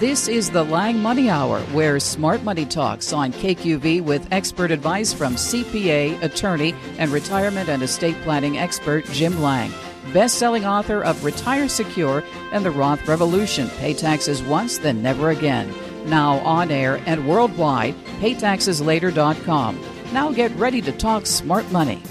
This is the Lange Money Hour, where smart money talks on KQV with expert advice from CPA, attorney, and retirement and estate planning expert Jim Lange. Best selling author of Retire Secure and The Roth Revolution Pay Taxes Once, Then Never Again. Now on air and worldwide, paytaxeslater.com. Now get ready to talk smart money.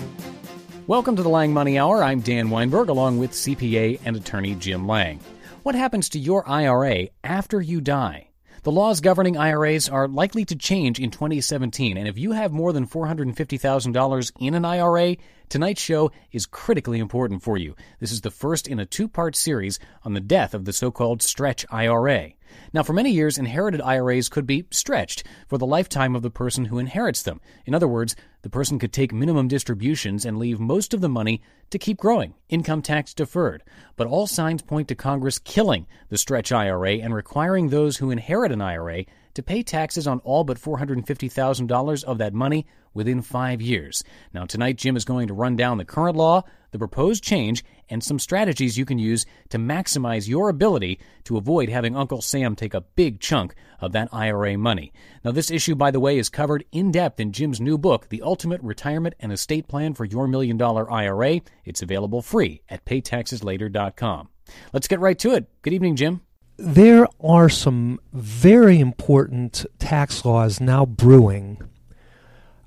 Welcome to the Lange Money Hour. I'm Dan Weinberg along with CPA and attorney Jim Lange. What happens to your IRA after you die? The laws governing IRAs are likely to change in 2017, and if you have more than $450,000 in an IRA, tonight's show is critically important for you. This is the first in a two part series on the death of the so called stretch IRA. Now, for many years, inherited IRAs could be stretched for the lifetime of the person who inherits them. In other words, the person could take minimum distributions and leave most of the money to keep growing, income tax deferred. But all signs point to Congress killing the stretch IRA and requiring those who inherit an IRA to pay taxes on all but $450,000 of that money within five years. Now, tonight, Jim is going to run down the current law, the proposed change, and some strategies you can use to maximize your ability to avoid having Uncle Sam take a big chunk of that IRA money. Now, this issue, by the way, is covered in depth in Jim's new book, The Ultimate Retirement and Estate Plan for Your Million Dollar IRA. It's available free at paytaxeslater.com. Let's get right to it. Good evening, Jim. There are some very important tax laws now brewing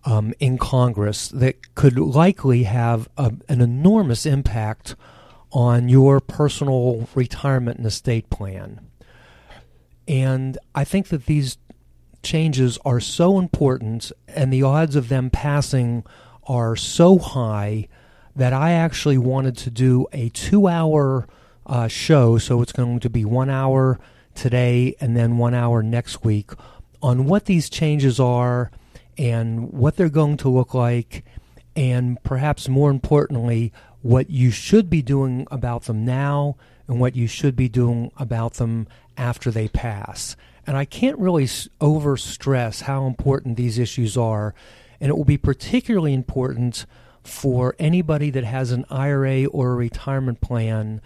um, in Congress that could likely have a, an enormous impact on your personal retirement and estate plan. And I think that these changes are so important and the odds of them passing are so high that I actually wanted to do a two hour uh, show. So it's going to be one hour today and then one hour next week on what these changes are and what they're going to look like, and perhaps more importantly, what you should be doing about them now and what you should be doing about them after they pass. And I can't really over stress how important these issues are, and it will be particularly important for anybody that has an IRA or a retirement plan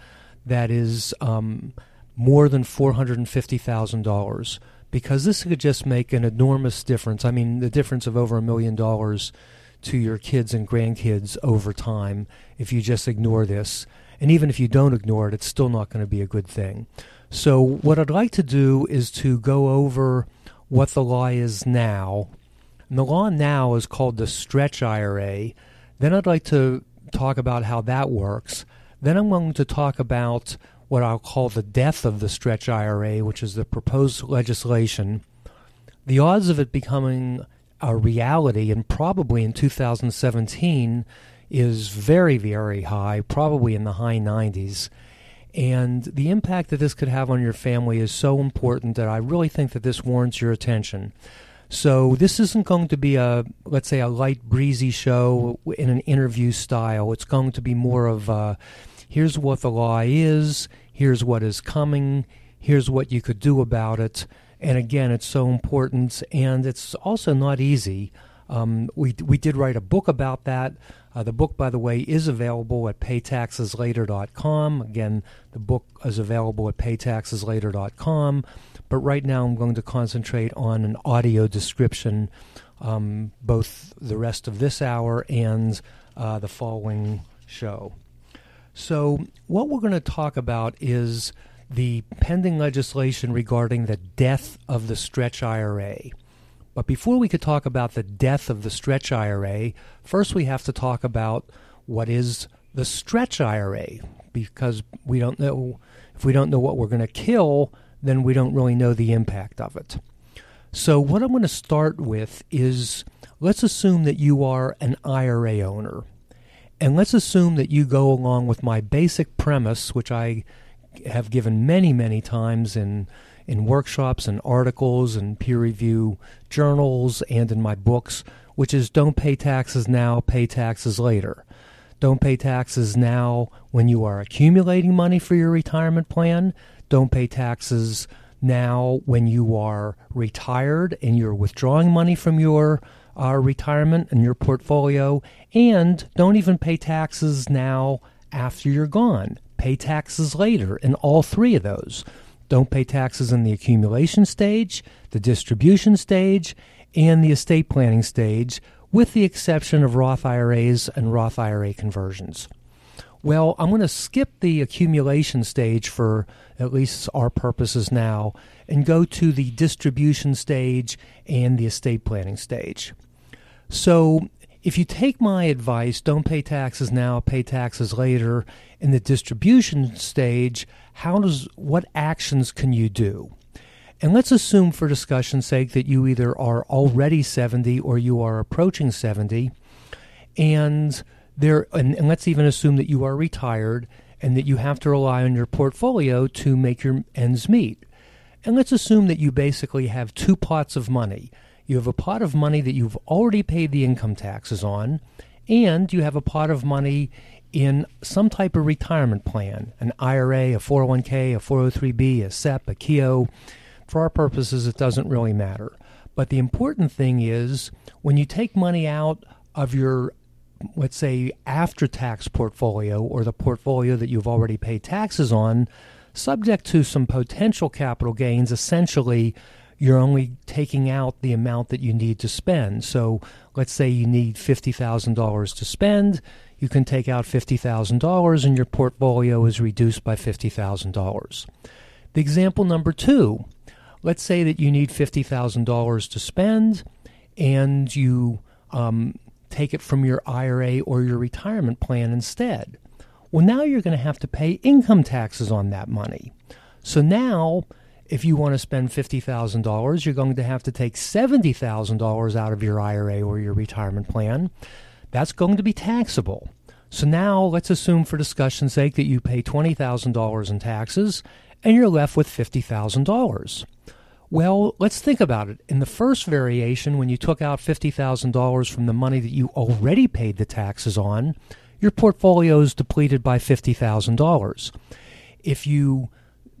that is um, more than $450,000 because this could just make an enormous difference. I mean, the difference of over a million dollars to your kids and grandkids over time if you just ignore this. And even if you don't ignore it, it's still not going to be a good thing. So, what I'd like to do is to go over what the law is now. And the law now is called the Stretch IRA. Then I'd like to talk about how that works. Then I'm going to talk about what I'll call the death of the stretch IRA, which is the proposed legislation, the odds of it becoming a reality, and probably in 2017, is very, very high, probably in the high 90s. And the impact that this could have on your family is so important that I really think that this warrants your attention. So this isn't going to be a, let's say, a light, breezy show in an interview style. It's going to be more of a, here's what the law is, here's what is coming, here's what you could do about it. And again, it's so important, and it's also not easy. Um, we we did write a book about that. Uh, the book, by the way, is available at paytaxeslater.com. Again, the book is available at paytaxeslater.com. But right now, I'm going to concentrate on an audio description, um, both the rest of this hour and uh, the following show. So, what we're going to talk about is the pending legislation regarding the death of the stretch IRA. But before we could talk about the death of the stretch IRA, first we have to talk about what is the stretch IRA because we don't know if we don't know what we're going to kill, then we don't really know the impact of it. So what I'm going to start with is let's assume that you are an IRA owner. And let's assume that you go along with my basic premise, which I have given many, many times in in workshops and articles and peer review journals and in my books, which is don't pay taxes now, pay taxes later. Don't pay taxes now when you are accumulating money for your retirement plan. Don't pay taxes now when you are retired and you're withdrawing money from your uh, retirement and your portfolio. And don't even pay taxes now after you're gone. Pay taxes later in all three of those. don't pay taxes in the accumulation stage, the distribution stage, and the estate planning stage, with the exception of Roth IRAs and Roth IRA conversions. Well, I'm going to skip the accumulation stage for at least our purposes now and go to the distribution stage and the estate planning stage. So, if you take my advice, don't pay taxes now, pay taxes later, in the distribution stage, how does what actions can you do? And let's assume for discussion's sake that you either are already 70 or you are approaching 70 and there and, and let's even assume that you are retired and that you have to rely on your portfolio to make your ends meet. And let's assume that you basically have two pots of money. You have a pot of money that you've already paid the income taxes on, and you have a pot of money in some type of retirement plan an IRA, a 401k, a 403b, a SEP, oh a Keogh. For our purposes, it doesn't really matter. But the important thing is when you take money out of your let's say after tax portfolio or the portfolio that you've already paid taxes on, subject to some potential capital gains, essentially you're only taking out the amount that you need to spend. So let's say you need $50,000 to spend, you can take out $50,000 and your portfolio is reduced by $50,000. The example number two, let's say that you need $50,000 to spend and you um, take it from your IRA or your retirement plan instead. Well, now you're going to have to pay income taxes on that money. So now, if you want to spend $50,000, you're going to have to take $70,000 out of your IRA or your retirement plan. That's going to be taxable. So now let's assume, for discussion's sake, that you pay $20,000 in taxes and you're left with $50,000. Well, let's think about it. In the first variation, when you took out $50,000 from the money that you already paid the taxes on, your portfolio is depleted by $50,000. If you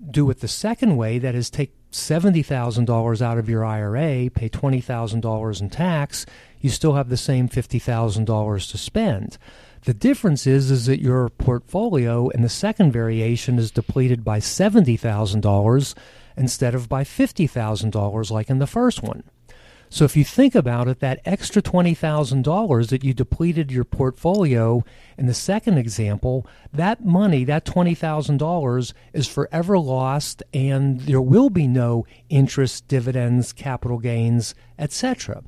do it the second way, that is, take $70,000 out of your IRA, pay $20,000 in tax, you still have the same $50,000 to spend. The difference is is that your portfolio in the second variation is depleted by $70,000 instead of by $50,000 like in the first one. So if you think about it, that extra $20,000 that you depleted your portfolio in the second example, that money, that $20,000 is forever lost and there will be no interest, dividends, capital gains, etc.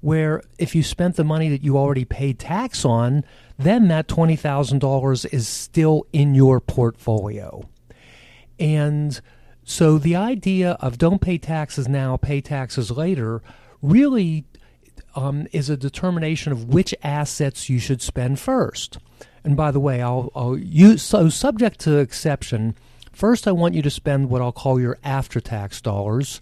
Where if you spent the money that you already paid tax on, then that $20,000 is still in your portfolio. And so the idea of don't pay taxes now, pay taxes later, really um, is a determination of which assets you should spend first. And by the way, I'll, I'll use so subject to exception. First, I want you to spend what I'll call your after-tax dollars,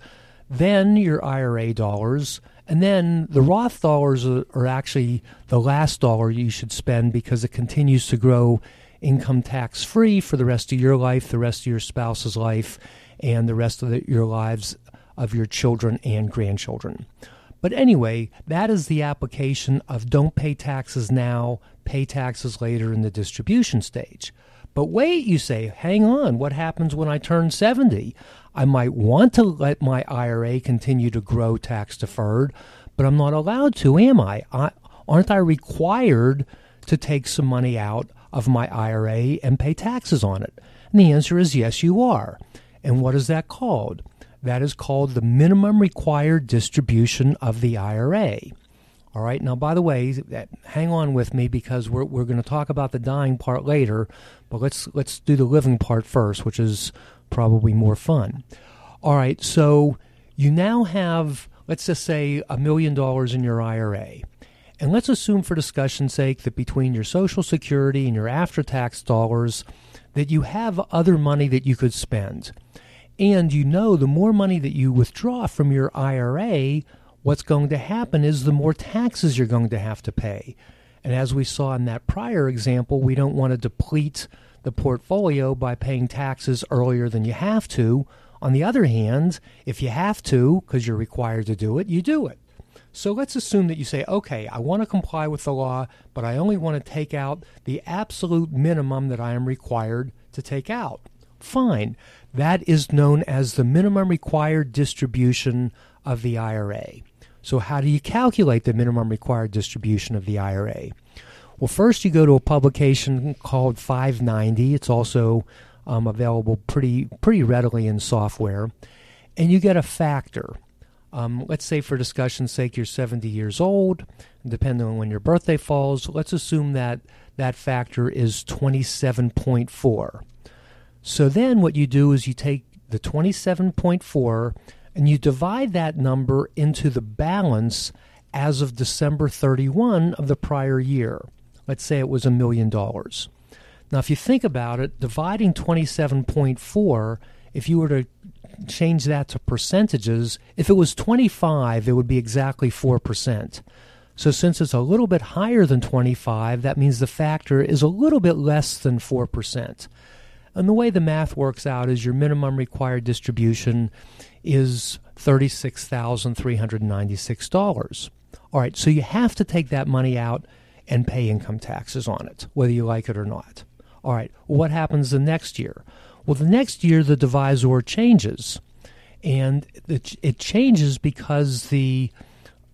then your IRA dollars, and then the Roth dollars are, are actually the last dollar you should spend because it continues to grow income tax free for the rest of your life, the rest of your spouse's life, and the rest of the, your lives of your children and grandchildren. But anyway, that is the application of don't pay taxes now, pay taxes later in the distribution stage. But wait, you say, hang on, what happens when I turn 70? I might want to let my IRA continue to grow tax deferred, but I'm not allowed to, am I? I aren't I required to take some money out of my IRA and pay taxes on it? And the answer is yes, you are. And what is that called? That is called the minimum required distribution of the IRA. All right. Now, by the way, hang on with me because we're, we're going to talk about the dying part later, but let's let's do the living part first, which is probably more fun. All right. So you now have, let's just say, a million dollars in your IRA. And let's assume, for discussion's sake, that between your Social Security and your after tax dollars, that you have other money that you could spend. And you know the more money that you withdraw from your IRA, what's going to happen is the more taxes you're going to have to pay. And as we saw in that prior example, we don't want to deplete the portfolio by paying taxes earlier than you have to. On the other hand, if you have to, because you're required to do it, you do it. So let's assume that you say, okay, I want to comply with the law, but I only want to take out the absolute minimum that I am required to take out. Fine. That is known as the minimum required distribution of the IRA. So, how do you calculate the minimum required distribution of the IRA? Well, first you go to a publication called 590. It's also um, available pretty pretty readily in software, and you get a factor. Um, let's say, for discussion's sake, you're 70 years old. Depending on when your birthday falls, let's assume that that factor is 27.4. So then, what you do is you take the 27.4 and you divide that number into the balance as of December 31 of the prior year. Let's say it was a million dollars. Now, if you think about it, dividing 27.4, if you were to change that to percentages, if it was 25, it would be exactly 4%. So, since it's a little bit higher than 25, that means the factor is a little bit less than 4%. And the way the math works out is your minimum required distribution is $36,396. All right, so you have to take that money out and pay income taxes on it, whether you like it or not. All right, what happens the next year? Well, the next year the divisor changes, and it changes because the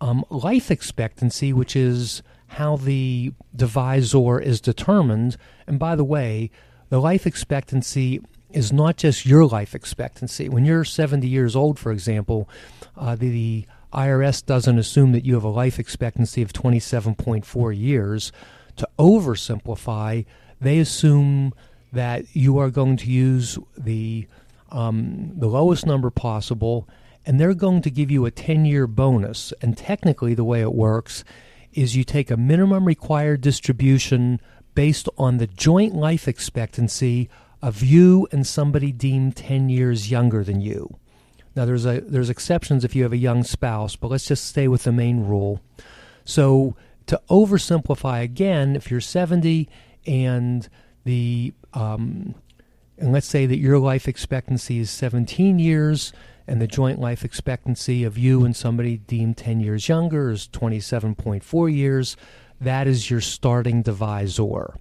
um, life expectancy, which is how the divisor is determined, and by the way, the life expectancy is not just your life expectancy. When you're 70 years old, for example, uh, the, the IRS doesn't assume that you have a life expectancy of 27.4 years. To oversimplify, they assume that you are going to use the um, the lowest number possible, and they're going to give you a 10 year bonus. And technically, the way it works is you take a minimum required distribution based on the joint life expectancy of you and somebody deemed 10 years younger than you. Now there's a there's exceptions if you have a young spouse, but let's just stay with the main rule. So to oversimplify again, if you're 70 and the um, and let's say that your life expectancy is 17 years and the joint life expectancy of you and somebody deemed 10 years younger is 27.4 years, that is your starting divisor.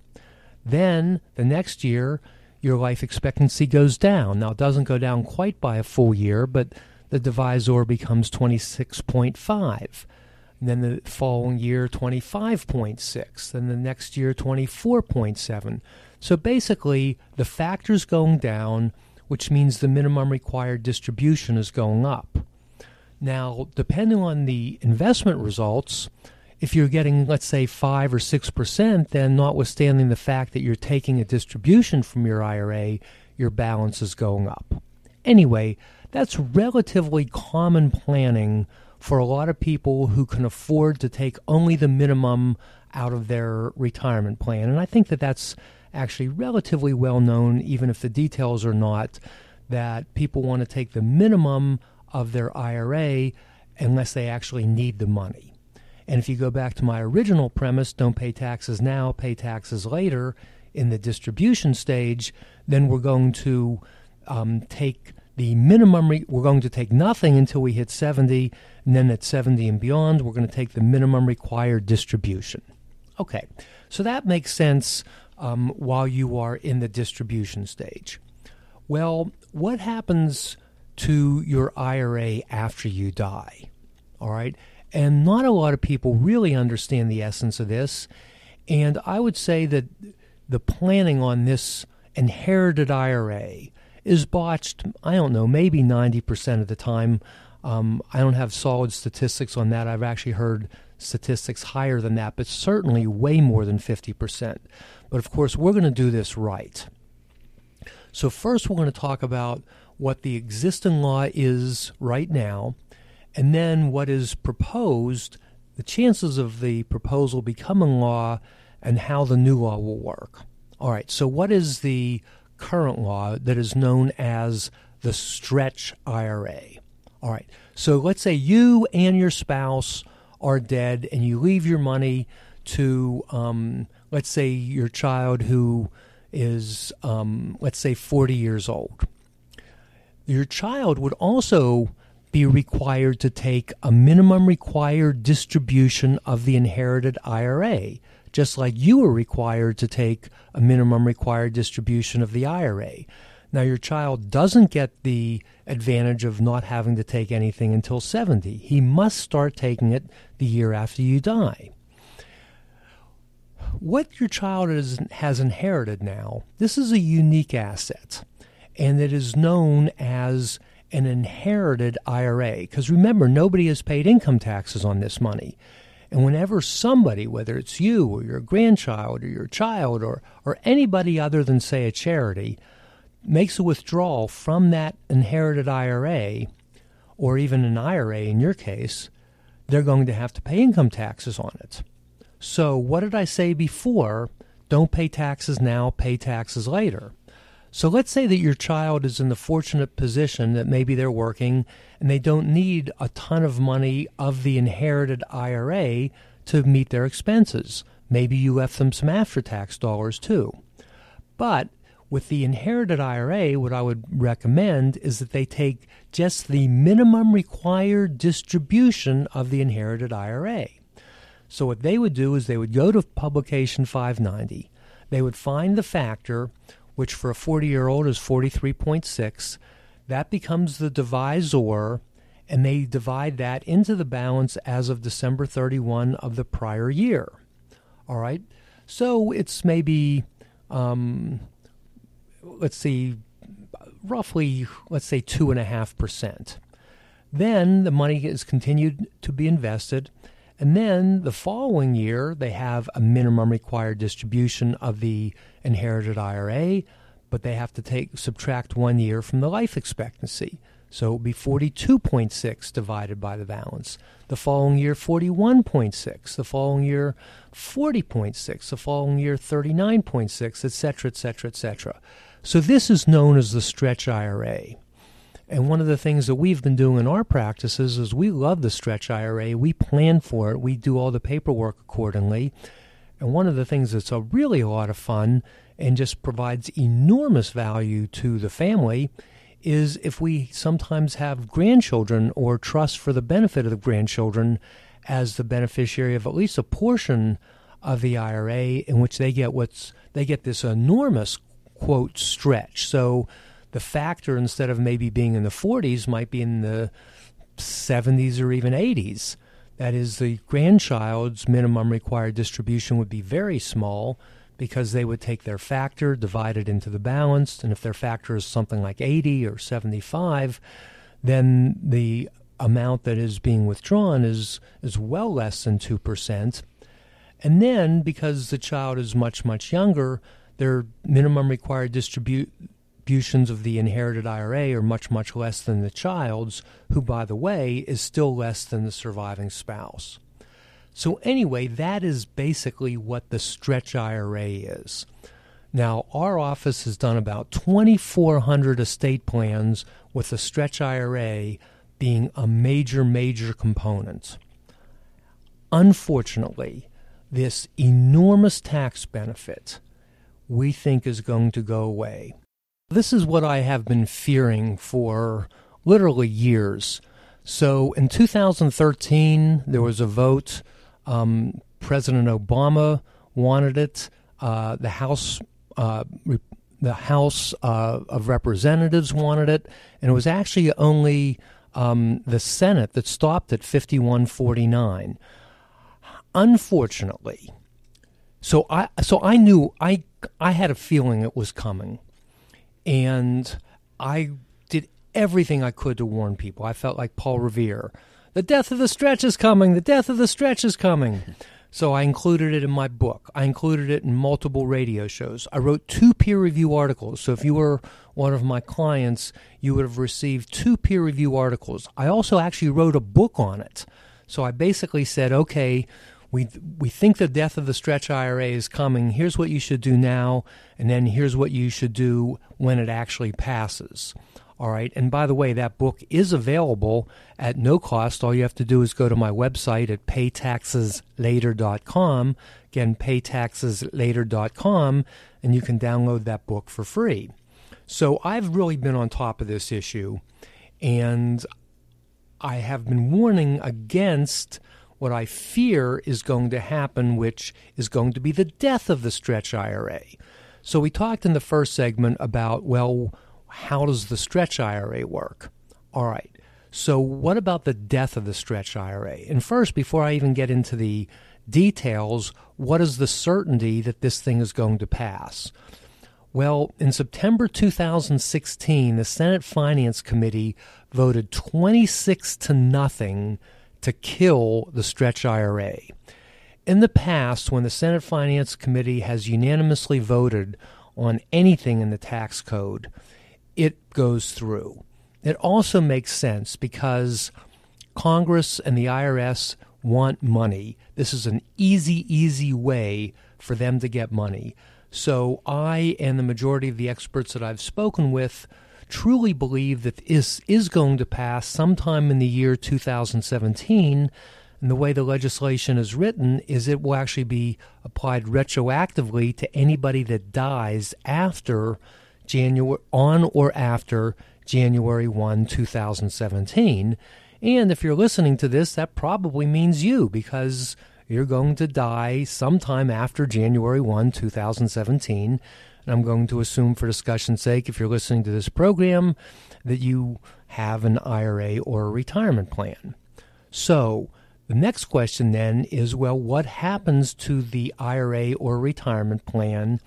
Then the next year your life expectancy goes down. Now, it doesn't go down quite by a full year, but the divisor becomes 26.5. And then the following year, 25.6. Then the next year, 24.7. So basically, the factor's going down, which means the minimum required distribution is going up. Now, depending on the investment results, if you're getting, let's say, 5 or 6%, then notwithstanding the fact that you're taking a distribution from your IRA, your balance is going up. Anyway, that's relatively common planning for a lot of people who can afford to take only the minimum out of their retirement plan. And I think that that's actually relatively well known, even if the details are not, that people want to take the minimum of their IRA unless they actually need the money. And if you go back to my original premise, don't pay taxes now, pay taxes later, in the distribution stage, then we're going to um, take the minimum, re- we're going to take nothing until we hit 70, and then at 70 and beyond, we're going to take the minimum required distribution. Okay, so that makes sense um, while you are in the distribution stage. Well, what happens to your IRA after you die? All right, and not a lot of people really understand the essence of this. And I would say that the planning on this inherited IRA is botched, I don't know, maybe 90% of the time. Um, I don't have solid statistics on that. I've actually heard statistics higher than that, but certainly way more than 50%. But of course, we're going to do this right. So, first, we're going to talk about what the existing law is right now and then what is proposed, the chances of the proposal becoming law, and how the new law will work. All right, so what is the current law that is known as the stretch IRA? All right, so let's say you and your spouse are dead and you leave your money to, um, let's say, your child who is, um, let's say, 40 years old. Your child would also be required to take a minimum required distribution of the inherited IRA, just like you were required to take a minimum required distribution of the IRA. Now, your child doesn't get the advantage of not having to take anything until 70. He must start taking it the year after you die. What your child is, has inherited now, this is a unique asset, and it is known as an inherited IRA. Because remember, nobody has paid income taxes on this money. And whenever somebody, whether it's you or your grandchild or your child or, or anybody other than, say, a charity, makes a withdrawal from that inherited IRA, or even an IRA in your case, they're going to have to pay income taxes on it. So, what did I say before? Don't pay taxes now, pay taxes later. So let's say that your child is in the fortunate position that maybe they're working and they don't need a ton of money of the inherited IRA to meet their expenses. Maybe you left them some after tax dollars too. But with the inherited IRA, what I would recommend is that they take just the minimum required distribution of the inherited IRA. So, what they would do is they would go to publication 590, they would find the factor which for a 40 year old is 43.6. That becomes the divisor, and they divide that into the balance as of December 31 of the prior year. All right? So it's maybe, um, let's see, roughly, let's say 2.5%. Then the money is continued to be invested and then the following year, they have a minimum required distribution of the inherited IRA, but they have to take subtract one year from the life expectancy. So it would be 42.6 divided by the balance. The following year, 41.6. The following year, 40.6. The following year, 39.6, etc., etc., etc. So this is known as the stretch IRA. And one of the things that we've been doing in our practices is we love the stretch IRA. We plan for it. We do all the paperwork accordingly. And one of the things that's a really a lot of fun and just provides enormous value to the family is if we sometimes have grandchildren or trust for the benefit of the grandchildren as the beneficiary of at least a portion of the IRA in which they get what's they get this enormous quote stretch. So the factor instead of maybe being in the 40s might be in the 70s or even 80s. That is, the grandchild's minimum required distribution would be very small because they would take their factor, divide it into the balance, and if their factor is something like 80 or 75, then the amount that is being withdrawn is, is well less than 2%. And then, because the child is much, much younger, their minimum required distribute distributions of the inherited IRA are much, much less than the child's, who, by the way, is still less than the surviving spouse. So, anyway, that is basically what the stretch IRA is. Now, our office has done about 2,400 estate plans with the stretch IRA being a major, major component. Unfortunately, this enormous tax benefit we think is going to go away. This is what I have been fearing for literally years. So in 2013, there was a vote. Um, President Obama wanted it. Uh, the House, uh, the House uh, of Representatives wanted it, and it was actually only um, the Senate that stopped at 5149. Unfortunately, so I so I knew I I had a feeling it was coming and I did everything I could to warn people. I felt like Paul Revere. The death of the stretch is coming. The death of the stretch is coming. So I included it in my book. I included it in multiple radio shows. I wrote two peer review articles. So if you were one of my clients, you would have received two peer review articles. I also actually wrote a book on it. So I basically said, okay, we we think the death of the stretch IRA is coming. Here's what you should do now, and then here's what you should do when it actually passes. All right. And by the way, that book is available at no cost. All you have to do is go to my website at paytaxeslater.com. Again, paytaxeslater.com, and you can download that book for free. So I've really been on top of this issue, and I have been warning against what I fear is going to happen, which is going to be the death of the stretch IRA. So we talked in the first segment about, well, how does the stretch IRA work? All right. So, what about the death of the stretch IRA? And first, before I even get into the details, what is the certainty that this thing is going to pass? Well, in September 2016, the Senate Finance Committee voted 26 to nothing to kill the stretch IRA. In the past, when the Senate Finance Committee has unanimously voted on anything in the tax code, it goes through. It also makes sense because Congress and the IRS want money. This is an easy, easy way for them to get money. So I and the majority of the experts that I've spoken with truly believe that this is going to pass sometime in the year 2017. And the way the legislation is written is it will actually be applied retroactively to anybody that dies after January on or after January 1, 2017. And if you're listening to this, that probably means you because you're going to die sometime after January 1, 2017. And I'm going to assume, for discussion's sake, if you're listening to this program, that you have an IRA or a retirement plan. So, the next question then is well, what happens to the IRA or retirement plan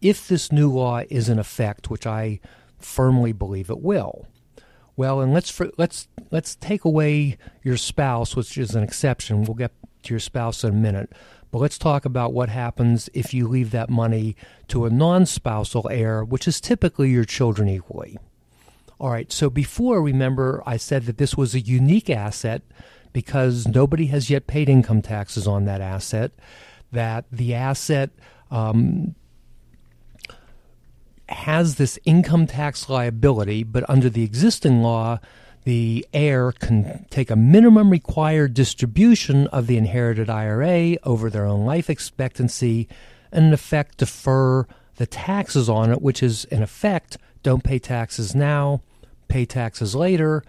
if this new law is in effect, which I firmly believe it will? Well, and let's let's let's take away your spouse, which is an exception. We'll get to your spouse in a minute. But let's talk about what happens if you leave that money to a non spousal heir, which is typically your children equally. All right, so before, remember, I said that this was a unique asset because nobody has yet paid income taxes on that asset, that the asset um, has this income tax liability, but under the existing law, the heir can take a minimum required distribution of the inherited IRA over their own life expectancy and, in effect, defer the taxes on it, which is, in effect, don't pay taxes now, pay taxes later,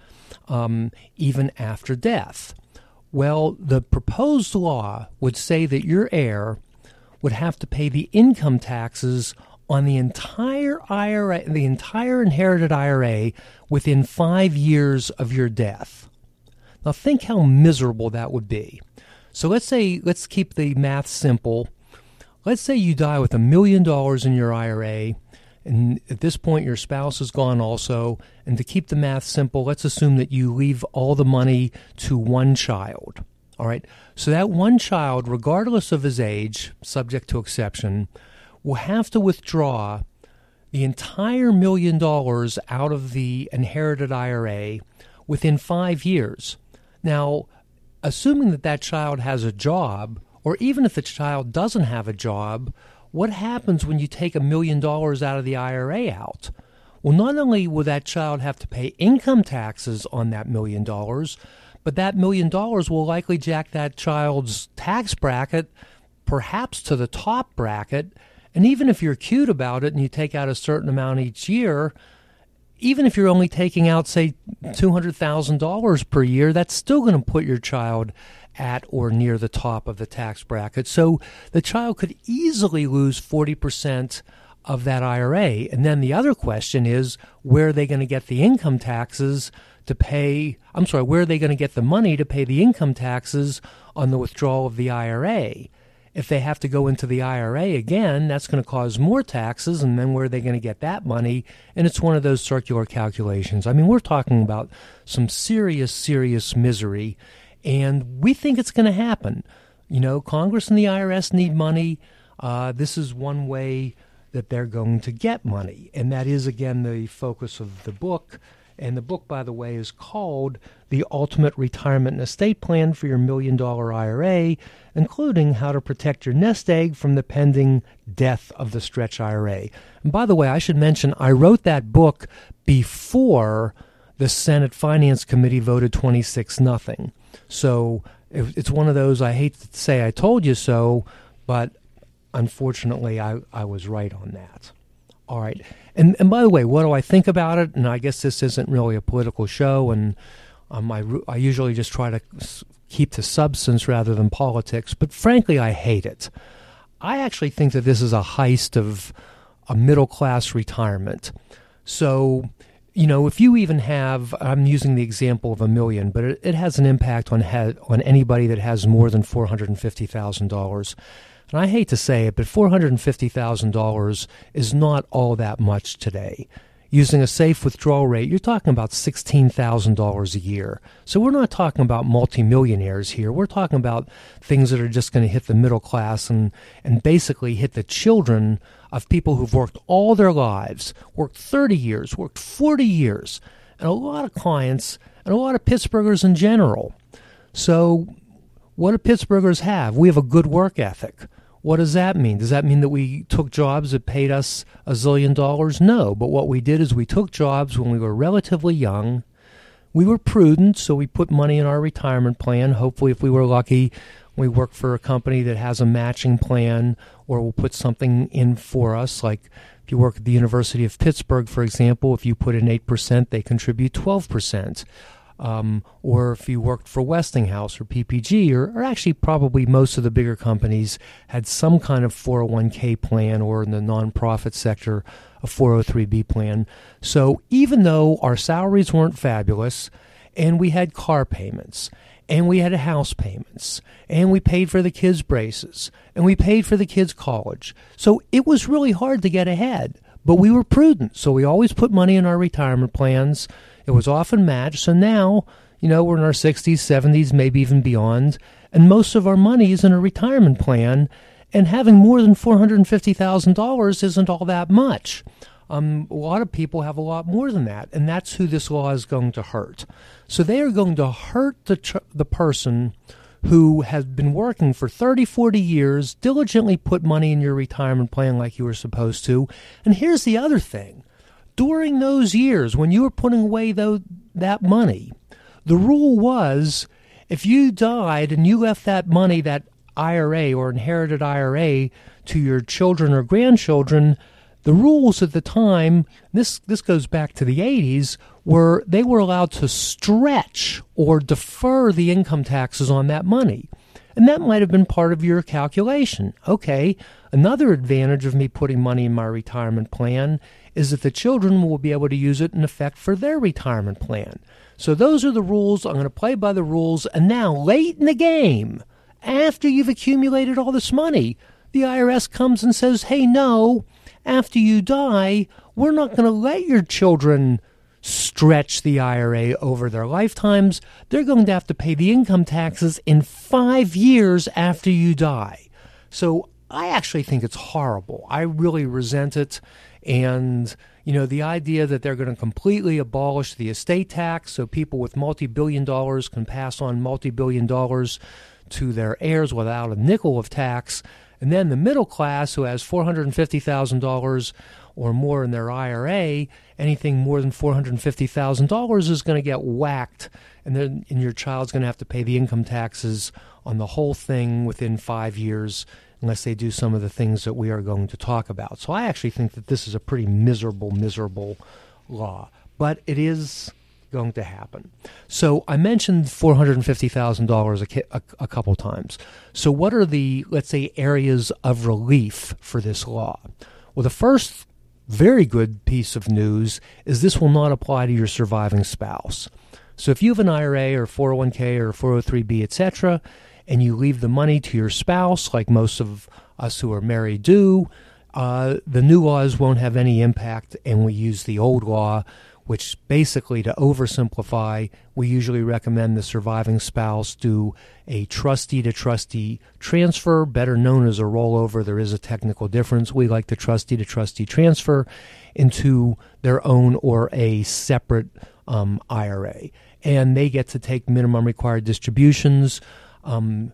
um, even after death. Well, the proposed law would say that your heir would have to pay the income taxes on the entire IRA, the entire inherited IRA within five years of your death. Now, think how miserable that would be. So let's say, let's keep the math simple. Let's say you die with a million dollars in your IRA, and at this point your spouse is gone also. And to keep the math simple, let's assume that you leave all the money to one child. All right. So that one child, regardless of his age, subject to exception, will have to withdraw the entire million dollars out of the inherited IRA within five years. Now, assuming that that child has a job, or even if the child doesn't have a job, what happens when you take a million dollars out of the IRA out? Well, not only will that child have to pay income taxes on that million dollars, but that million dollars will likely jack that child's tax bracket perhaps to the top bracket and even if you're cute about it and you take out a certain amount each year, even if you're only taking out, say, $200,000 per year, that's still going to put your child at or near the top of the tax bracket. So the child could easily lose 40% of that IRA. And then the other question is where are they going to get the income taxes to pay? I'm sorry, where are they going to get the money to pay the income taxes on the withdrawal of the IRA? If they have to go into the IRA again, that's going to cause more taxes, and then where are they going to get that money? And it's one of those circular calculations. I mean, we're talking about some serious, serious misery, and we think it's going to happen. You know, Congress and the IRS need money. Uh, this is one way that they're going to get money, and that is, again, the focus of the book. And the book, by the way, is called The Ultimate Retirement and Estate Plan for Your Million Dollar IRA, including how to protect your nest egg from the pending death of the stretch IRA. And by the way, I should mention I wrote that book before the Senate Finance Committee voted 26 nothing. So it's one of those I hate to say I told you so, but unfortunately I, I was right on that. All right. And and by the way, what do I think about it? And I guess this isn't really a political show, and um, I I usually just try to keep to substance rather than politics. But frankly, I hate it. I actually think that this is a heist of a middle class retirement. So, you know, if you even have, I'm using the example of a million, but it, it has an impact on ha- on anybody that has more than four hundred and I hate to say it, but four hundred and fifty thousand dollars is not all that much today using a safe withdrawal rate, you're talking about $16,000 a year. So we're not talking about multimillionaires here. We're talking about things that are just going to hit the middle class and, and basically hit the children of people who've worked all their lives, worked 30 years, worked 40 years, and a lot of clients and a lot of Pittsburghers in general. So what do Pittsburghers have? We have a good work ethic. What does that mean? Does that mean that we took jobs that paid us a zillion dollars? No. But what we did is we took jobs when we were relatively young. We were prudent, so we put money in our retirement plan. Hopefully, if we were lucky, we work for a company that has a matching plan or will put something in for us. Like if you work at the University of Pittsburgh, for example, if you put in 8%, they contribute 12% um, or if you worked for Westinghouse or PPG, or, or, actually probably most of the bigger companies had some kind of 401k plan, or in the nonprofit sector, a 403b plan. So even though our salaries weren't fabulous, and we had car payments, and we had house payments, and we paid for the kids' braces, and we paid for the kids' college. So it was really hard to get ahead, but we were prudent. So we always put money in our retirement plans it was often matched. So now, you know, we're in our 60s, 70s, maybe even beyond, and most of our money is in a retirement plan. And having more than $450,000 isn't all that much. Um, a lot of people have a lot more than that, and that's who this law is going to hurt. So they are going to hurt the, tr- the person who has been working for 30, 40 years, diligently put money in your retirement plan like you were supposed to. And here's the other thing during those years when you were putting away that money, the rule was if you died and you left that money, that IRA or inherited IRA, to your children or grandchildren, the rules at the time, this, this goes back to the 80s, were they were allowed to stretch or defer the income taxes on that money. And that might have been part of your calculation. Okay, another advantage of me putting money in my retirement plan is that the children will be able to use it in effect for their retirement plan. So those are the rules. I'm going to play by the rules. And now, late in the game, after you've accumulated all this money, the IRS comes and says, hey, no, after you die, we're not going to let your children stretch the IRA over their lifetimes. They're going to have to pay the income taxes in five years after you die. So I actually think it's horrible. I really resent it. And, you know, the idea that they're going to completely abolish the estate tax so people with multi billion dollars can pass on multi billion dollars to their heirs without a nickel of tax. And then the middle class who has $450,000 or more in their IRA, anything more than $450,000 is going to get whacked. And then and your child's going to have to pay the income taxes on the whole thing within five years unless they do some of the things that we are going to talk about. So I actually think that this is a pretty miserable, miserable law. But it is going to happen. So I mentioned $450,000 a, a, a couple times. So what are the, let's say, areas of relief for this law? Well, the first very good piece of news is this will not apply to your surviving spouse. So if you have an IRA or 401k or 403b, etc., and you leave the money to your spouse, like most of us who are married do, uh, the new laws won't have any impact, and we use the old law, which basically, to oversimplify, we usually recommend the surviving spouse do a trustee to trustee transfer, better known as a rollover. There is a technical difference. We like the trustee to trustee transfer into their own or a separate um, IRA. And they get to take minimum required distributions um,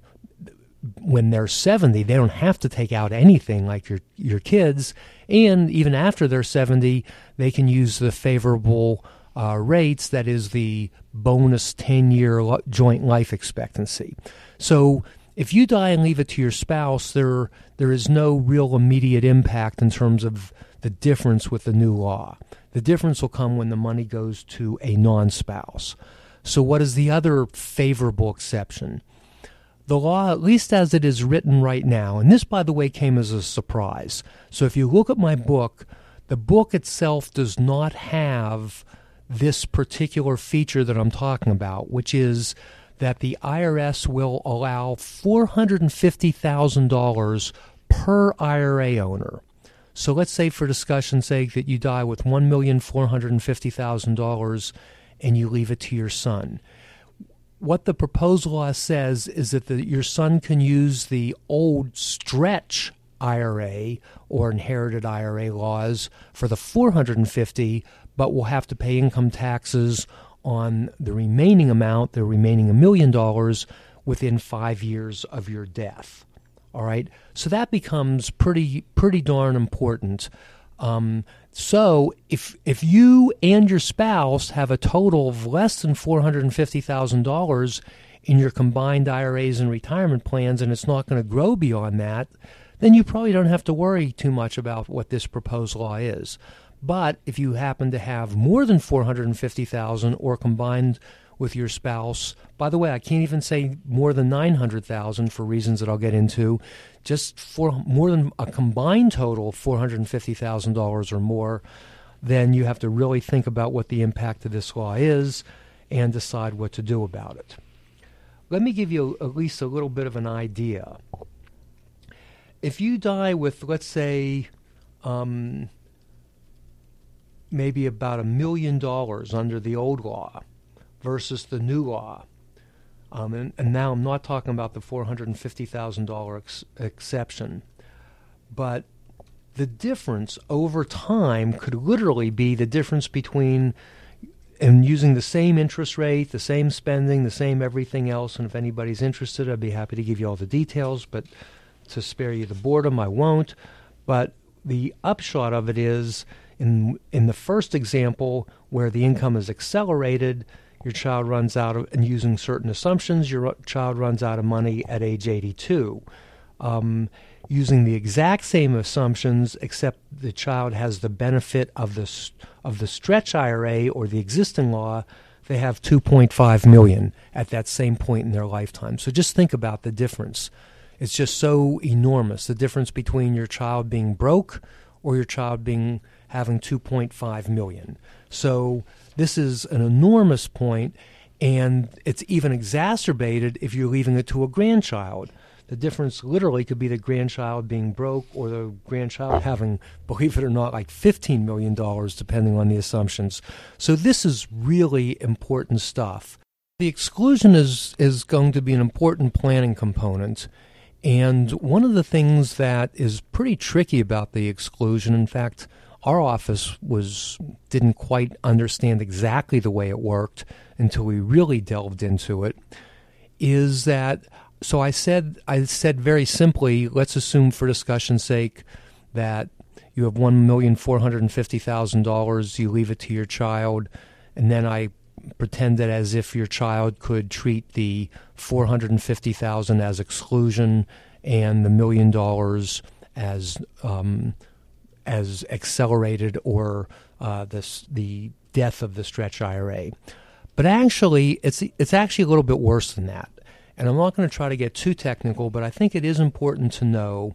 when they're 70, they don't have to take out anything like your, your kids. And even after they're 70, they can use the favorable uh, rates, that is the bonus 10 year joint life expectancy. So if you die and leave it to your spouse, there, there is no real immediate impact in terms of the difference with the new law. The difference will come when the money goes to a non spouse. So, what is the other favorable exception? The law, at least as it is written right now, and this, by the way, came as a surprise. So if you look at my book, The book itself does not have this particular feature that I'm talking about, which is that the IRS will allow $450,000 per IRA owner. So let's say, for discussion's sake, that you die with $1,450,000 and you leave it to your son. What the proposed law says is that the, your son can use the old stretch IRA or inherited IRA laws for the 450, but will have to pay income taxes on the remaining amount, the remaining a million dollars, within five years of your death. All right, so that becomes pretty pretty darn important. Um, so if if you and your spouse have a total of less than four hundred and fifty thousand dollars in your combined IRAs and retirement plans, and it's not going to grow beyond that, then you probably don't have to worry too much about what this proposed law is. But if you happen to have more than 450,000 or combined with your spouse, by the way, I can't even say more than 900,000 for reasons that I'll get into, just for more than a combined total of $450,000 or more, then you have to really think about what the impact of this law is and decide what to do about it. Let me give you at least a little bit of an idea. If you die with, let's say, um, maybe about a million dollars under the old law versus the new law. Um, and, and, now I'm not talking about the $450,000 ex- exception, but the difference over time could literally be the difference between and using the same interest rate, the same spending, the same everything else. And if anybody's interested, I'd be happy to give you all the details, but to spare you the boredom, I won't. But the upshot of it is in in the first example, where the income is accelerated, your child runs out of, and using certain assumptions, your child runs out of money at age 82. Um, using the exact same assumptions, except the child has the benefit of the of the stretch IRA or the existing law, they have 2.5 million at that same point in their lifetime. So just think about the difference. It's just so enormous. The difference between your child being broke or your child being having 2.5 million. So this is an enormous point, and it's even exacerbated if you're leaving it to a grandchild. The difference literally could be the grandchild being broke or the grandchild having, believe it or not, like $15 million, depending on the assumptions. So this is really important stuff. The exclusion is, is going to be an important planning component. And one of the things that is pretty tricky about the exclusion, in fact, our office was didn't quite understand exactly the way it worked until we really delved into it is that so I said I said very simply let's assume for discussion's sake that you have one million four hundred and fifty thousand dollars you leave it to your child and then I pretended as if your child could treat the 450,000 as exclusion and the million dollars as um, as accelerated or uh, this, the death of the stretch IRA. But actually, it's it's actually a little bit worse than that. And I'm not going to try to get too technical, but I think it is important to know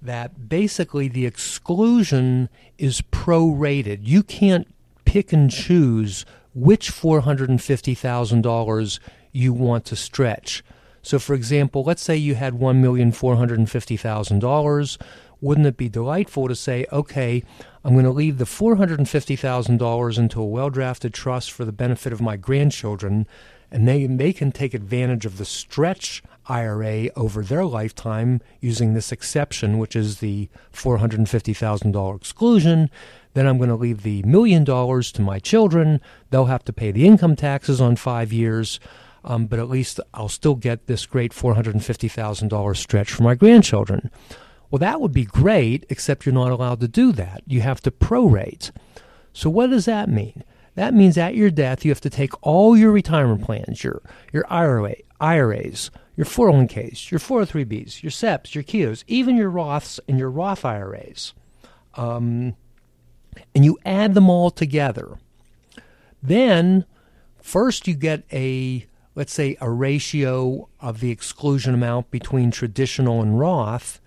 that basically the exclusion is prorated. You can't pick and choose which $450,000 you want to stretch. So, for example, let's say you had $1,450,000 wouldn't it be delightful to say, okay, I'm going to leave the $450,000 into a well drafted trust for the benefit of my grandchildren, and they, they can take advantage of the stretch IRA over their lifetime using this exception, which is the $450,000 exclusion. Then I'm going to leave the million dollars to my children. They'll have to pay the income taxes on five years. Um, but at least I'll still get this great $450,000 stretch for my grandchildren. Well, that would be great, except you're not allowed to do that. You have to prorate. So, what does that mean? That means at your death, you have to take all your retirement plans, your, your IRA, IRAs, your 401ks, your 403bs, your SEPs, your Keoghs, even your Roths and your Roth IRAs, um, and you add them all together. Then, first you get a, let's say, a ratio of the exclusion amount between traditional and Roth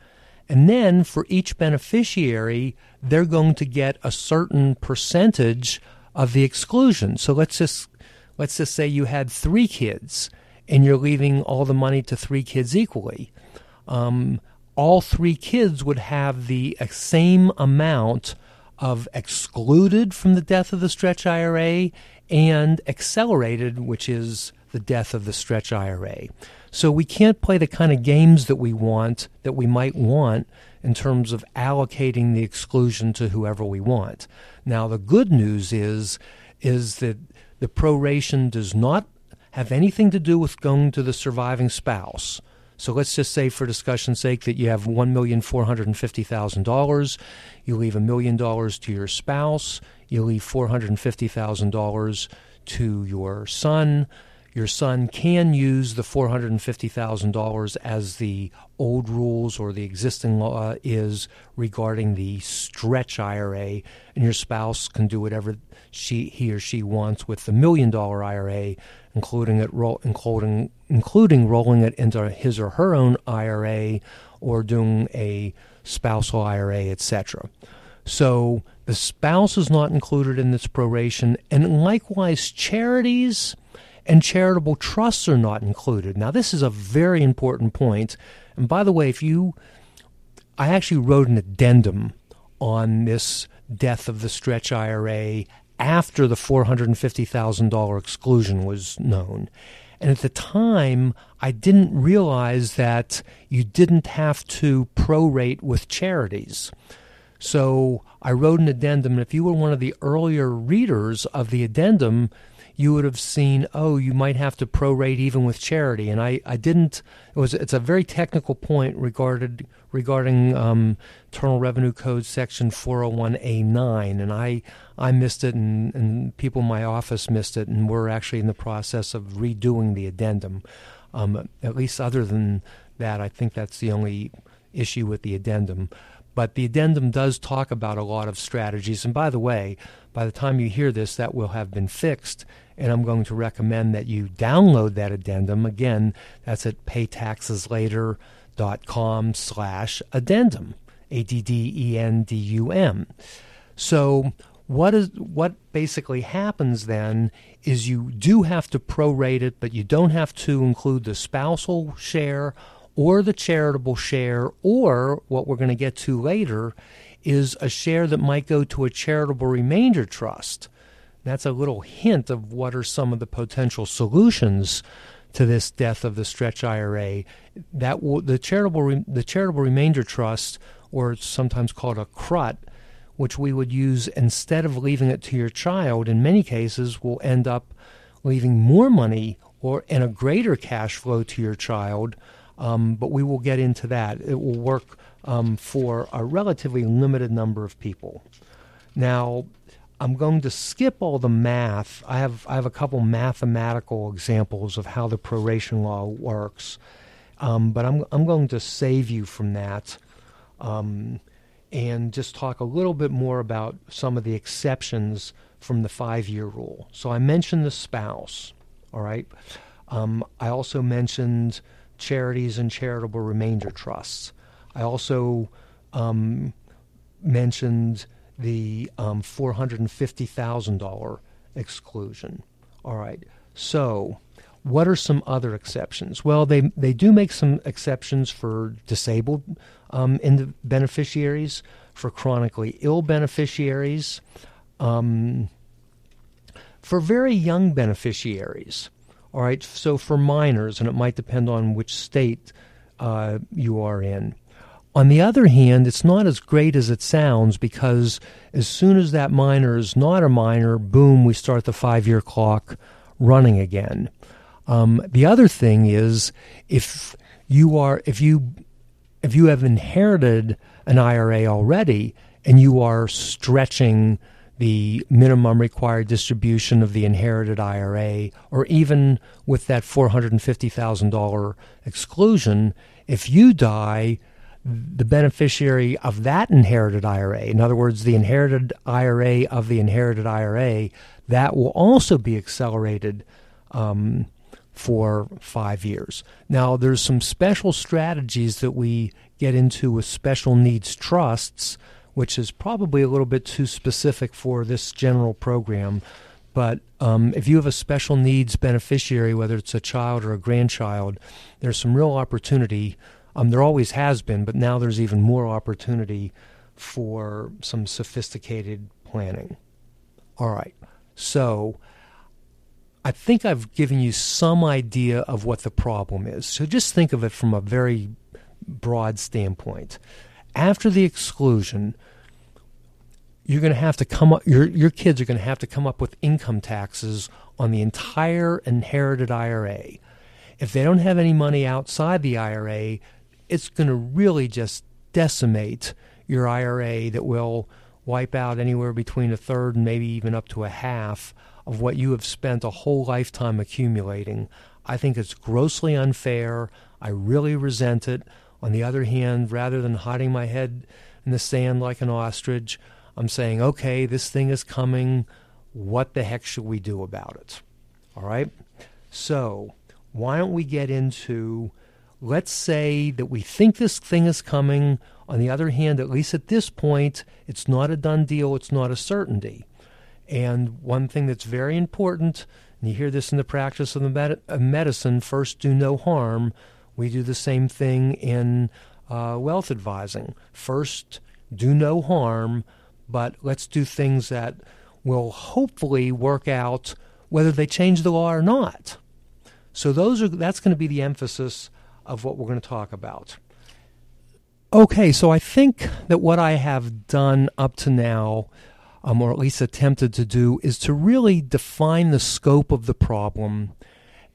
And then for each beneficiary, they're going to get a certain percentage of the exclusion. So let's just let's just say you had three kids and you're leaving all the money to three kids equally. Um, all three kids would have the same amount of excluded from the death of the stretch IRA and accelerated, which is the death of the stretch IRA. So we can't play the kind of games that we want, that we might want, in terms of allocating the exclusion to whoever we want. Now the good news is is that the proration does not have anything to do with going to the surviving spouse. So let's just say, for discussion's sake, that you have one million four hundred and fifty thousand dollars. You leave a million dollars to your spouse. You leave four hundred and fifty thousand dollars to your son. Your son can use the four hundred and fifty thousand dollars as the old rules or the existing law is regarding the stretch IRA, and your spouse can do whatever she he or she wants with the million dollar IRA, including it including including rolling it into his or her own IRA or doing a spousal IRA, etc. So the spouse is not included in this proration, and likewise charities and charitable trusts are not included. Now this is a very important point. And by the way, if you I actually wrote an addendum on this death of the stretch IRA after the $450,000 exclusion was known. And at the time, I didn't realize that you didn't have to prorate with charities. So I wrote an addendum, and if you were one of the earlier readers of the addendum, you would have seen, oh, you might have to prorate even with charity. And I, I didn't. It was it's a very technical point regarded regarding um, Internal Revenue Code Section 401A9, and I I missed it, and, and people in my office missed it, and we're actually in the process of redoing the addendum. Um, at least, other than that, I think that's the only issue with the addendum. But the addendum does talk about a lot of strategies. And by the way, by the time you hear this, that will have been fixed and I'm going to recommend that you download that addendum. Again, that's at paytaxeslater.com slash addendum, A-D-D-E-N-D-U-M. So what is what basically happens then is you do have to prorate it, but you don't have to include the spousal share or the charitable share, or what we're going to get to later is a share that might go to a charitable remainder trust. That's a little hint of what are some of the potential solutions to this death of the stretch IRA. That the charitable the charitable remainder trust, or sometimes called a CRUT, which we would use instead of leaving it to your child, in many cases will end up leaving more money or and a greater cash flow to your child. Um, but we will get into that. It will work um, for a relatively limited number of people. Now, I'm going to skip all the math. I have I have a couple mathematical examples of how the proration law works, um, but I'm I'm going to save you from that, um, and just talk a little bit more about some of the exceptions from the five-year rule. So I mentioned the spouse. All right. Um, I also mentioned charities and charitable remainder trusts. I also um, mentioned the um, $450,000 exclusion. All right. So, what are some other exceptions? Well, they, they do make some exceptions for disabled um, in the beneficiaries, for chronically ill beneficiaries, um, for very young beneficiaries. All right. So, for minors, and it might depend on which state uh, you are in. On the other hand, it's not as great as it sounds because as soon as that minor is not a minor, boom, we start the five year clock running again. Um, the other thing is if you are if you if you have inherited an IRA already and you are stretching the minimum required distribution of the inherited IRA, or even with that $450,000 exclusion, if you die, the beneficiary of that inherited IRA, in other words, the inherited IRA of the inherited IRA, that will also be accelerated um, for five years. Now, there's some special strategies that we get into with special needs trusts, which is probably a little bit too specific for this general program. But um, if you have a special needs beneficiary, whether it's a child or a grandchild, there's some real opportunity. Um, there always has been, but now there's even more opportunity for some sophisticated planning. All right. So I think I've given you some idea of what the problem is. So just think of it from a very broad standpoint. After the exclusion, you're going to have to come up your your kids are going to have to come up with income taxes on the entire inherited IRA. If they don't have any money outside the IRA, it's going to really just decimate your IRA that will wipe out anywhere between a third and maybe even up to a half of what you have spent a whole lifetime accumulating. I think it's grossly unfair. I really resent it. On the other hand, rather than hiding my head in the sand like an ostrich, I'm saying, okay, this thing is coming. What the heck should we do about it? All right? So, why don't we get into let's say that we think this thing is coming. On the other hand, at least at this point, it's not a done deal, it's not a certainty. And one thing that's very important, and you hear this in the practice of the med- of medicine first do no harm. We do the same thing in uh, wealth advising. First, do no harm, but let's do things that will hopefully work out whether they change the law or not. So those are that's going to be the emphasis of what we're going to talk about. Okay, so I think that what I have done up to now, um, or at least attempted to do, is to really define the scope of the problem.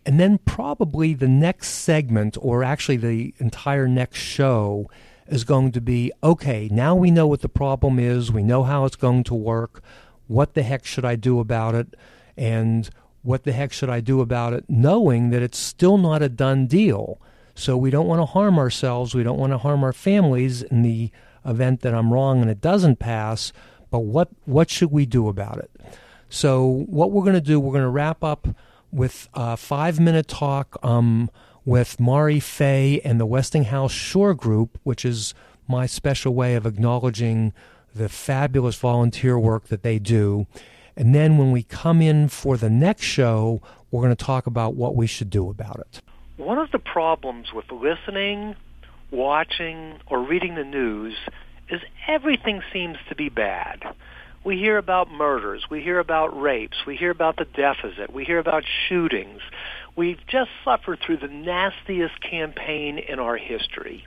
And then probably the next segment, or actually the entire next show, is going to be okay, now we know what the problem is, we know how it's going to work. What the heck should I do about it? And what the heck should I do about it, knowing that it's still not a done deal? So we don't want to harm ourselves, we don't want to harm our families in the event that I'm wrong and it doesn't pass. But what, what should we do about it? So, what we're going to do, we're going to wrap up with a five minute talk um, with Mari Fay and the Westinghouse Shore Group, which is my special way of acknowledging the fabulous volunteer work that they do. And then when we come in for the next show, we're going to talk about what we should do about it. One of the problems with listening, watching, or reading the news is everything seems to be bad. We hear about murders, we hear about rapes, we hear about the deficit, we hear about shootings, We've just suffered through the nastiest campaign in our history.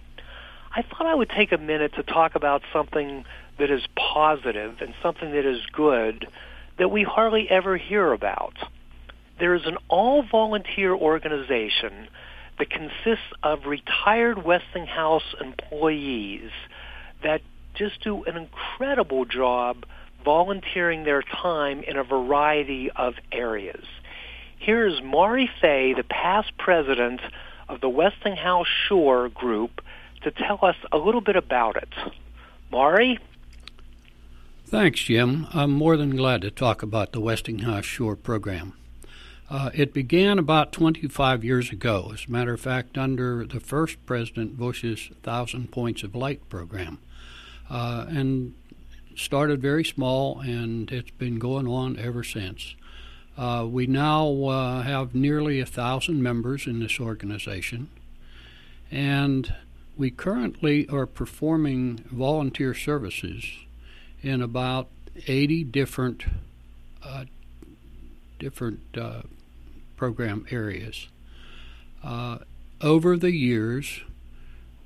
I thought I would take a minute to talk about something that is positive and something that is good that we hardly ever hear about. There is an all-volunteer organization that consists of retired Westinghouse employees that just do an incredible job volunteering their time in a variety of areas. Here is Mari Fay, the past president of the Westinghouse Shore Group, to tell us a little bit about it. Mari? Thanks, Jim. I'm more than glad to talk about the Westinghouse Shore program. Uh, it began about 25 years ago, as a matter of fact, under the first President Bush's Thousand Points of Light program. Uh, and started very small, and it's been going on ever since. Uh, we now uh, have nearly a thousand members in this organization, and we currently are performing volunteer services in about 80 different uh, different uh, program areas. Uh, over the years,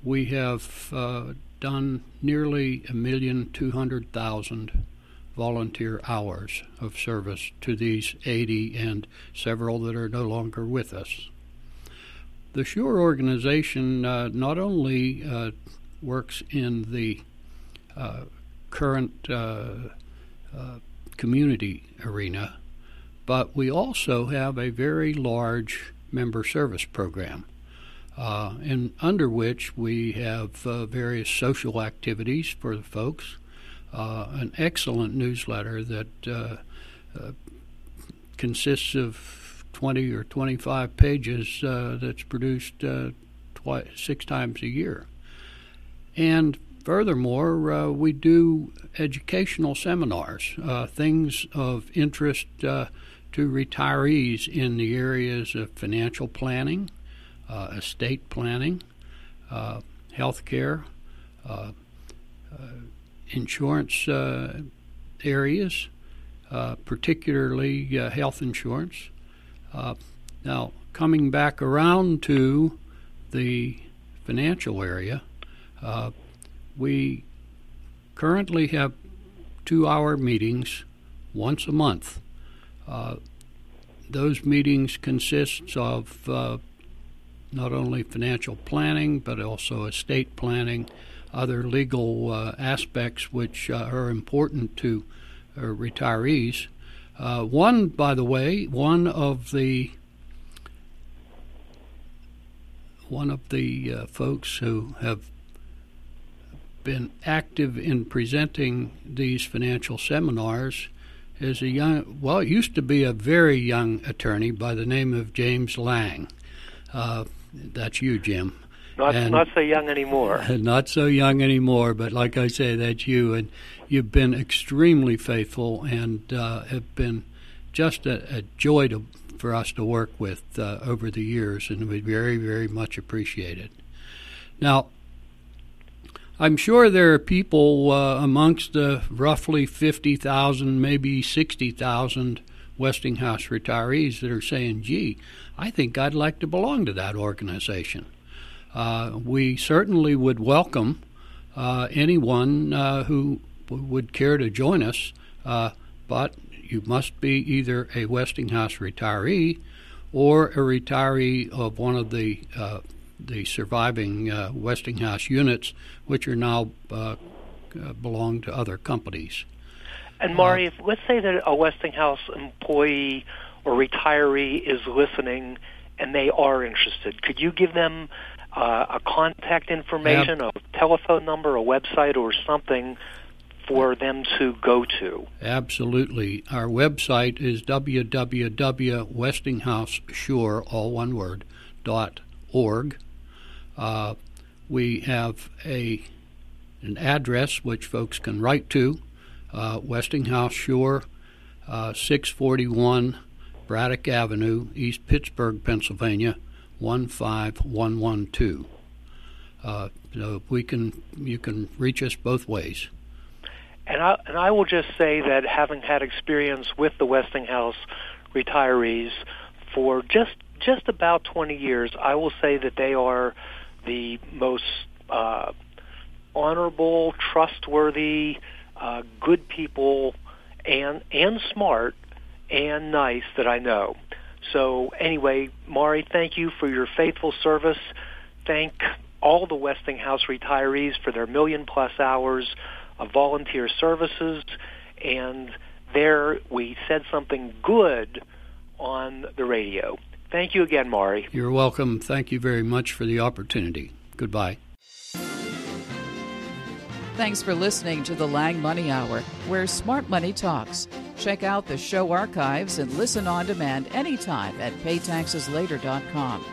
we have uh, done nearly a million two hundred thousand volunteer hours of service to these 80 and several that are no longer with us. The Shore organization uh, not only uh, works in the uh, current uh, uh, community arena, but we also have a very large member service program. Uh, and under which we have various social activities for the folks, uh, an excellent newsletter that uh, uh, consists of 20 or 25 pages uh, that's produced uh, twice, six times a year. And furthermore, uh, we do educational seminars, uh, things of interest uh, to retirees in the areas of financial planning, uh, estate planning, uh, health care, uh, uh, insurance areas, particularly health insurance. now, coming back around to the financial area, uh, we currently have two hour meetings once a month. Uh, those meetings consist of uh, not only financial planning but also estate planning, other legal uh, aspects which are important to retirees. one, by the way, one of the one of the uh, folks who have been active in presenting these financial seminars is a young, well, it used to be a very young attorney by the name of James Lange. Uh, that's you, Jim. Not and not so young anymore. Not so young anymore, but like I say, that's you, and you've been extremely faithful and uh, have been just a, a joy to for us to work with uh, over the years, and we very, very much appreciate it. Now, I'm sure there are people uh, amongst the roughly 50,000, maybe 60,000 Westinghouse retirees that are saying, gee, I think I'd like to belong to that organization. Uh, we certainly would welcome uh, anyone uh, who would care to join us, uh, but you must be either a Westinghouse retiree or a retiree of one of the uh, the surviving uh, Westinghouse units, which are now uh, uh belong to other companies. And Mari, if, let's say that a Westinghouse employee or retiree is listening and they are interested, could you give them uh, a contact information, yep. a telephone number, a website, or something for them to go to? Absolutely. Our website is www.westinghouseshore, all one word, dot org. Uh, we have a an address which folks can write to, uh, Westinghouse Shore, uh, 641 Braddock Avenue, East Pittsburgh, Pennsylvania, 15112. Uh, so we can you can reach us both ways. And I, and I will just say that having had experience with the Westinghouse retirees for just just about 20 years, I will say that they are the most uh, honorable, trustworthy, uh, good people, and and smart and nice that I know. So anyway, Mari, thank you for your faithful service. Thank all the Westinghouse retirees for their million plus hours of volunteer services, and there we said something good on the radio. Thank you again, Mari. You're welcome. Thank you very much for the opportunity. Goodbye. Thanks for listening to the Lange Money Hour, where smart money talks. Check out the show archives and listen on demand anytime at paytaxeslater.com.